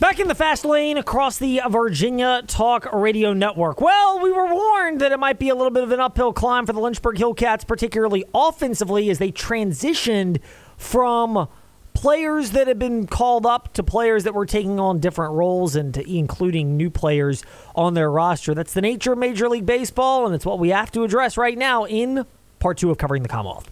Back in the fast lane across the Virginia Talk Radio Network. Well, we were warned that it might be a little bit of an uphill climb for the Lynchburg Hillcats, particularly offensively, as they transitioned from players that had been called up to players that were taking on different roles and to, including new players on their roster. That's the nature of Major League Baseball, and it's what we have to address right now in part two of covering the Commonwealth.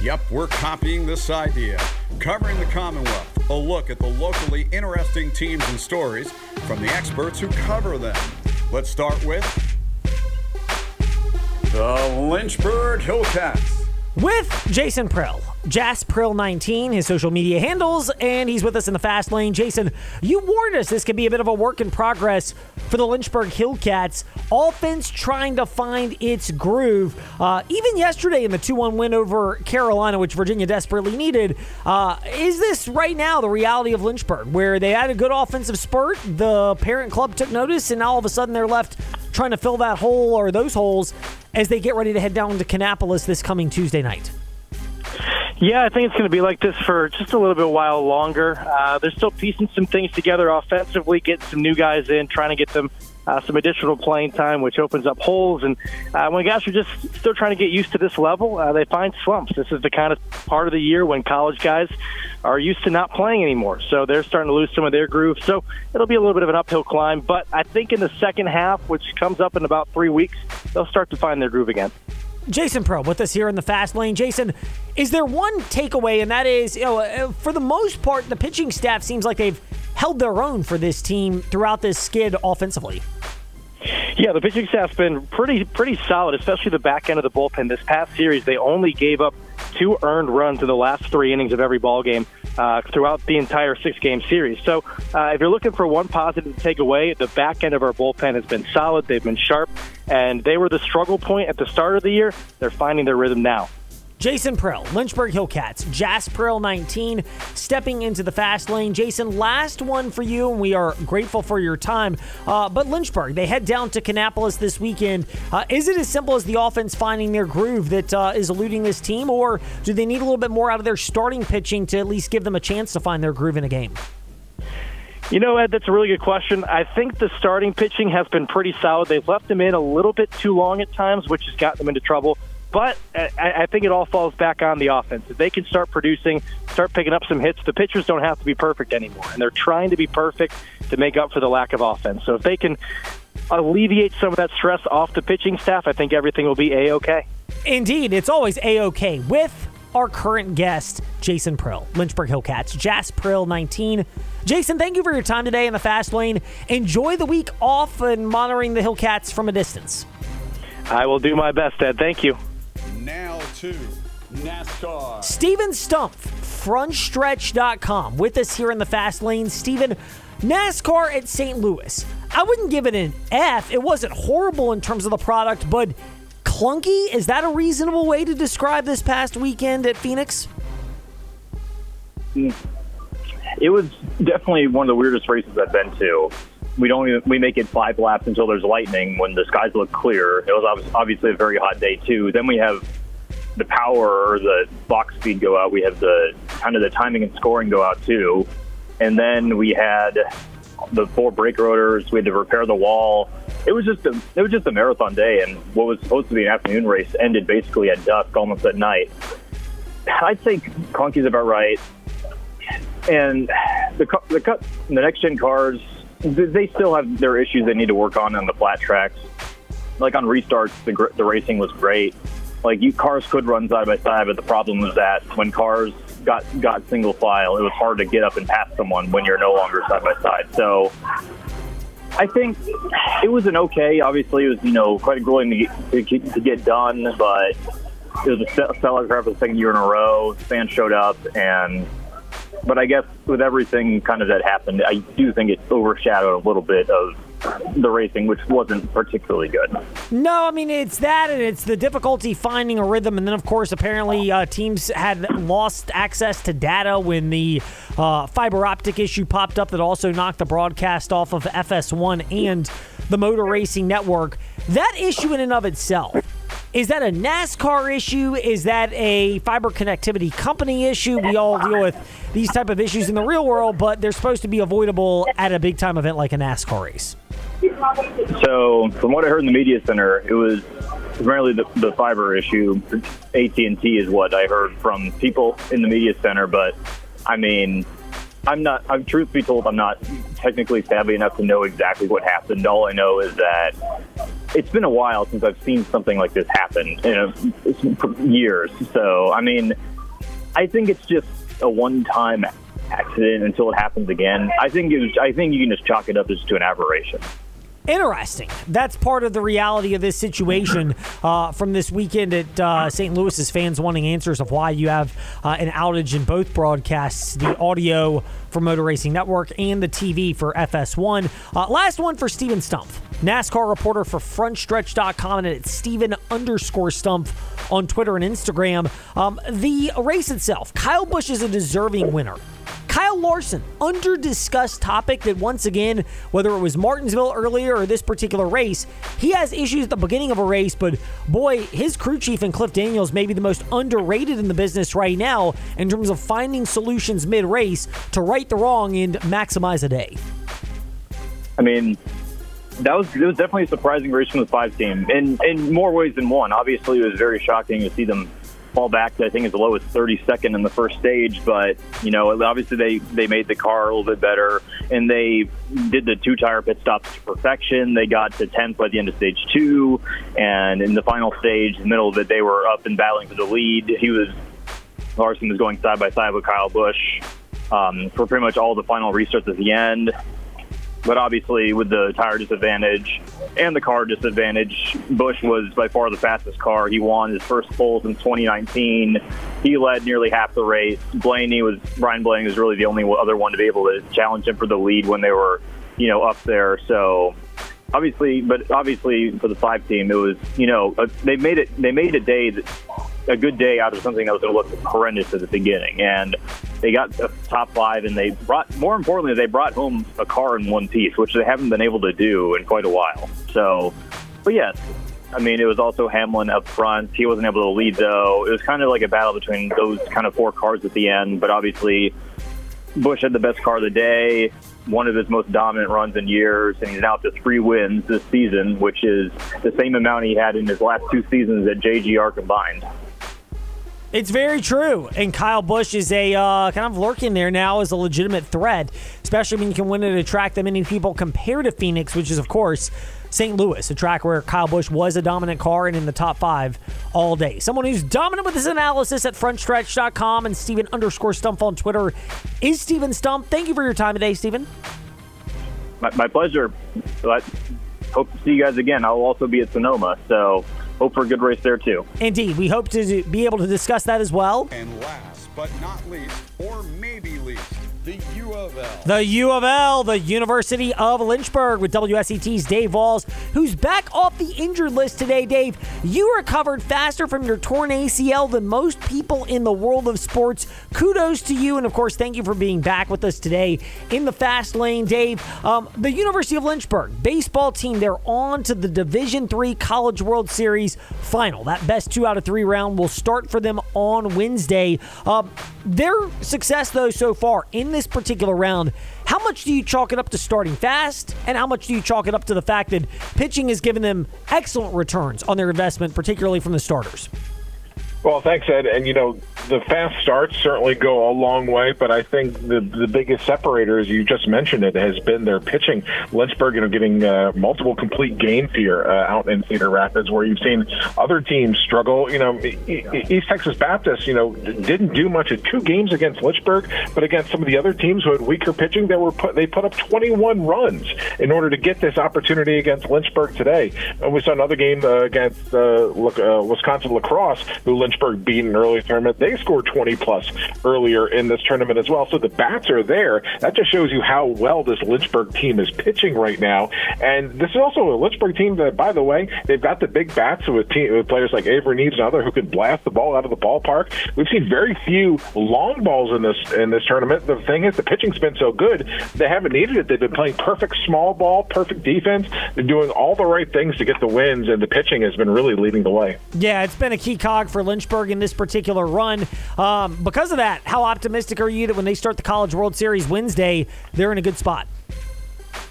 Yep, we're copying this idea. Covering the Commonwealth, a look at the locally interesting teams and stories from the experts who cover them. Let's start with the Lynchburg Hillcats with Jason Prill. Jasprill19, his social media handles, and he's with us in the fast lane. Jason, you warned us this could be a bit of a work in progress for the Lynchburg Hillcats. Offense trying to find its groove. Uh, even yesterday in the 2 1 win over Carolina, which Virginia desperately needed, uh, is this right now the reality of Lynchburg, where they had a good offensive spurt, the parent club took notice, and all of a sudden they're left trying to fill that hole or those holes as they get ready to head down to Kannapolis this coming Tuesday night? Yeah, I think it's going to be like this for just a little bit while longer. Uh, they're still piecing some things together offensively, getting some new guys in, trying to get them uh, some additional playing time, which opens up holes. And uh, when guys are just still trying to get used to this level, uh, they find slumps. This is the kind of part of the year when college guys are used to not playing anymore. So they're starting to lose some of their groove. So it'll be a little bit of an uphill climb. But I think in the second half, which comes up in about three weeks, they'll start to find their groove again. Jason Prill with us here in the fast lane. Jason, is there one takeaway, and that is, you know, uh, for the most part, the pitching staff seems like they've held their own for this team throughout this skid offensively. Yeah, the pitching staff's been pretty pretty solid, especially the back end of the bullpen. This past series, they only gave up two earned runs in the last three innings of every ball game uh, throughout the entire six game series. So, uh, if you're looking for one positive to take away, the back end of our bullpen has been solid. They've been sharp, and they were the struggle point at the start of the year. They're finding their rhythm now. Jason Prill, Lynchburg Hillcats, Jas Prill 19, stepping into the fast lane. Jason, last one for you, and we are grateful for your time. Uh, but Lynchburg, they head down to Kannapolis this weekend. Uh, is it as simple as the offense finding their groove that uh, is eluding this team, or do they need a little bit more out of their starting pitching to at least give them a chance to find their groove in a game? You know, Ed, that's a really good question. I think the starting pitching has been pretty solid. They've left them in a little bit too long at times, which has gotten them into trouble. But I, I think it all falls back on the offense. If they can start producing, start picking up some hits, the pitchers don't have to be perfect anymore. And they're trying to be perfect to make up for the lack of offense. So if they can alleviate some of that stress off the pitching staff, I think everything will be A OK. Indeed, it's always A OK with our current guest, Jason Prill, Lynchburg Hillcats, Jas Prill 19. Jason, thank you for your time today in the fast lane. Enjoy the week off and monitoring the Hillcats from a distance. I will do my best, Ed. Thank you to NASCAR. Steven Stumpf, frontstretch.com, with us here in the fast lane. Steven, NASCAR at St. Louis. I wouldn't give it an F. It wasn't horrible in terms of the product, but clunky? Is that a reasonable way to describe this past weekend at Phoenix? It was definitely one of the weirdest races I've been to we don't even, we make it five laps until there's lightning when the skies look clear. It was obviously a very hot day too. Then we have the power or the box speed go out. We have the kind of the timing and scoring go out too. And then we had the four brake rotors. We had to repair the wall. It was just a it was just a marathon day, and what was supposed to be an afternoon race ended basically at dusk, almost at night. I'd say clunky's about right. And the the, the next gen cars they still have their issues they need to work on on the flat tracks. Like on restarts, the, the racing was great. Like you, cars could run side by side, but the problem was that when cars got got single file, it was hard to get up and pass someone when you're no longer side by side. So I think it was an okay. Obviously, it was you know quite a grueling to get, to get done, but it was a stellar crowd for the second year in a row. Fans showed up, and but I guess with everything kind of that happened, I do think it overshadowed a little bit of the racing, which wasn't particularly good. No, I mean it's that, and it's the difficulty finding a rhythm, and then of course apparently uh, teams had lost access to data when the uh, fiber optic issue popped up that also knocked the broadcast off of FS1 and the Motor Racing Network. That issue in and of itself Is that a NASCAR issue? Is that a fiber connectivity company issue? We all deal with these type of issues in the real world, but they're supposed to be avoidable at a big time event like a NASCAR race. So, from what I heard in the media center, it was primarily the, the fiber issue. AT and T is what I heard from people in the media center. But I mean, I'm not. I'm truth be told, I'm not technically savvy enough to know exactly what happened. All I know is that it's been a while since I've seen something like this happen in a, years. So, I mean, I think it's just a one-time accident until it happens again. I think it was, I think you can just chalk it up as to an aberration. Interesting. That's part of the reality of this situation uh, from this weekend at uh, St. Louis's fans wanting answers of why you have uh, an outage in both broadcasts the audio for Motor Racing Network and the TV for FS1. Uh, last one for Steven Stumpf, NASCAR reporter for FrontStretch.com and it's Steven underscore Stumpf on Twitter and Instagram. Um, the race itself, Kyle Busch is a deserving winner. Kyle Larson, under discussed topic that once again, whether it was Martinsville earlier or this particular race, he has issues at the beginning of a race, but boy, his crew chief and Cliff Daniels may be the most underrated in the business right now in terms of finding solutions mid race to right the wrong and maximize a day. I mean, that was it was definitely a surprising race from the five team in in more ways than one. Obviously, it was very shocking to see them fall back to I think as low as 32nd in the first stage. But you know, obviously they they made the car a little bit better, and they did the two tire pit stops to perfection. They got to 10th by the end of stage two, and in the final stage, the middle of it, they were up and battling for the lead. He was Larson was going side by side with Kyle Busch um, for pretty much all the final restarts at the end. But obviously, with the tire disadvantage and the car disadvantage, Busch was by far the fastest car. He won his first pole since 2019. He led nearly half the race. Blaney was Ryan Blaney was really the only other one to be able to challenge him for the lead when they were, you know, up there. So obviously, but obviously for the five team, it was you know they made it they made a day that a good day out of something that was going to look horrendous at the beginning. And they got the top five, and they brought, more importantly, they brought home a car in one piece, which they haven't been able to do in quite a while. So, but yes, I mean, it was also Hamlin up front. He wasn't able to lead, though. It was kind of like a battle between those kind of four cars at the end, but obviously, Busch had the best car of the day, one of his most dominant runs in years, and he's now up to three wins this season, which is the same amount he had in his last two seasons at JGR combined. It's very true. And Kyle Busch is a uh, kind of lurking there now as a legitimate threat, especially when you can win at a track that many people compare to Phoenix, which is, of course, St. Louis, a track where Kyle Busch was a dominant car and in the top five all day. Someone who's dominant with his analysis at frontstretch.com and Steven underscore Stumpf on Twitter is Steven Stumpf. Thank you for your time today, Steven. My, my pleasure. Hope to see you guys again. I'll also be at Sonoma, so hope for a good race there too. Indeed, we hope to be able to discuss that as well. And last but not least, or maybe least, the U of L. The U of L, the University of Lynchburg, with WSET's Dave Walls, who's back off the injured list today. Dave, you recovered faster from your torn ACL than most people in the world of sports. Kudos to you, and of course, thank you for being back with us today in the fast lane, Dave. Um, the University of Lynchburg baseball team, they're on to the Division Three College World Series final. That best two out of three round will start for them on Wednesday. Uh, their success, though, so far in this particular round, how much do you chalk it up to starting fast, and how much do you chalk it up to the fact that pitching has given them excellent returns on their investment, particularly from the starters? Well, thanks, Ed. And you know, the fast starts certainly go a long way, but I think the the biggest separator, as you just mentioned, it has been their pitching. Lynchburg, you know, getting uh, multiple complete games here uh, out in Cedar Rapids, where you've seen other teams struggle. You know, East Texas Baptist, you know, didn't do much in two games against Lynchburg, but against some of the other teams who had weaker pitching, they were put they put up 21 runs in order to get this opportunity against Lynchburg today. And we saw another game uh, against uh, uh Wisconsin La Crosse, who Lynchburg beat in early tournament, they they scored 20 plus earlier in this tournament as well. So the bats are there. That just shows you how well this Lynchburg team is pitching right now. And this is also a Lynchburg team that, by the way, they've got the big bats with, team, with players like Avery Needs and other who can blast the ball out of the ballpark. We've seen very few long balls in this in this tournament. The thing is, the pitching's been so good, they haven't needed it. They've been playing perfect small ball, perfect defense. They're doing all the right things to get the wins, and the pitching has been really leading the way. Yeah, it's been a key cog for Lynchburg in this particular run. Um, because of that, how optimistic are you that when they start the College World Series Wednesday, they're in a good spot?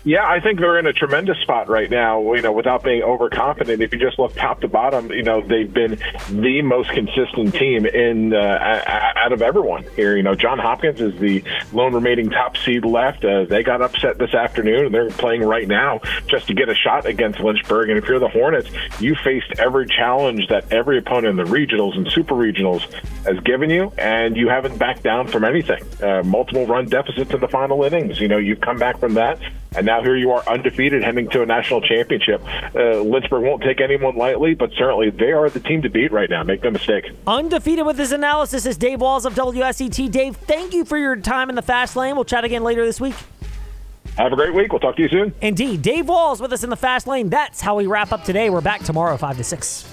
Yeah, I think they're in a tremendous spot right now, you know, without being overconfident. If you just look top to bottom, you know, they've been the most consistent team in uh, out of everyone here. You know, John Hopkins is the lone remaining top seed left. Uh, they got upset this afternoon, and they're playing right now just to get a shot against Lynchburg. And if you're the Hornets, you faced every challenge that every opponent in the regionals and super regionals has given you, and you haven't backed down from anything. Uh, multiple run deficits in the final innings. You know, you've come back from that and now here you are undefeated heading to a national championship. Uh, Lynchburg won't take anyone lightly, but certainly they are the team to beat right now. Make no mistake. Undefeated with his analysis is Dave Walls of WSET. Dave, thank you for your time in the fast lane. We'll chat again later this week. Have a great week. We'll talk to you soon. Indeed. Dave Walls with us in the fast lane. That's how we wrap up today. We're back tomorrow, 5 to 6.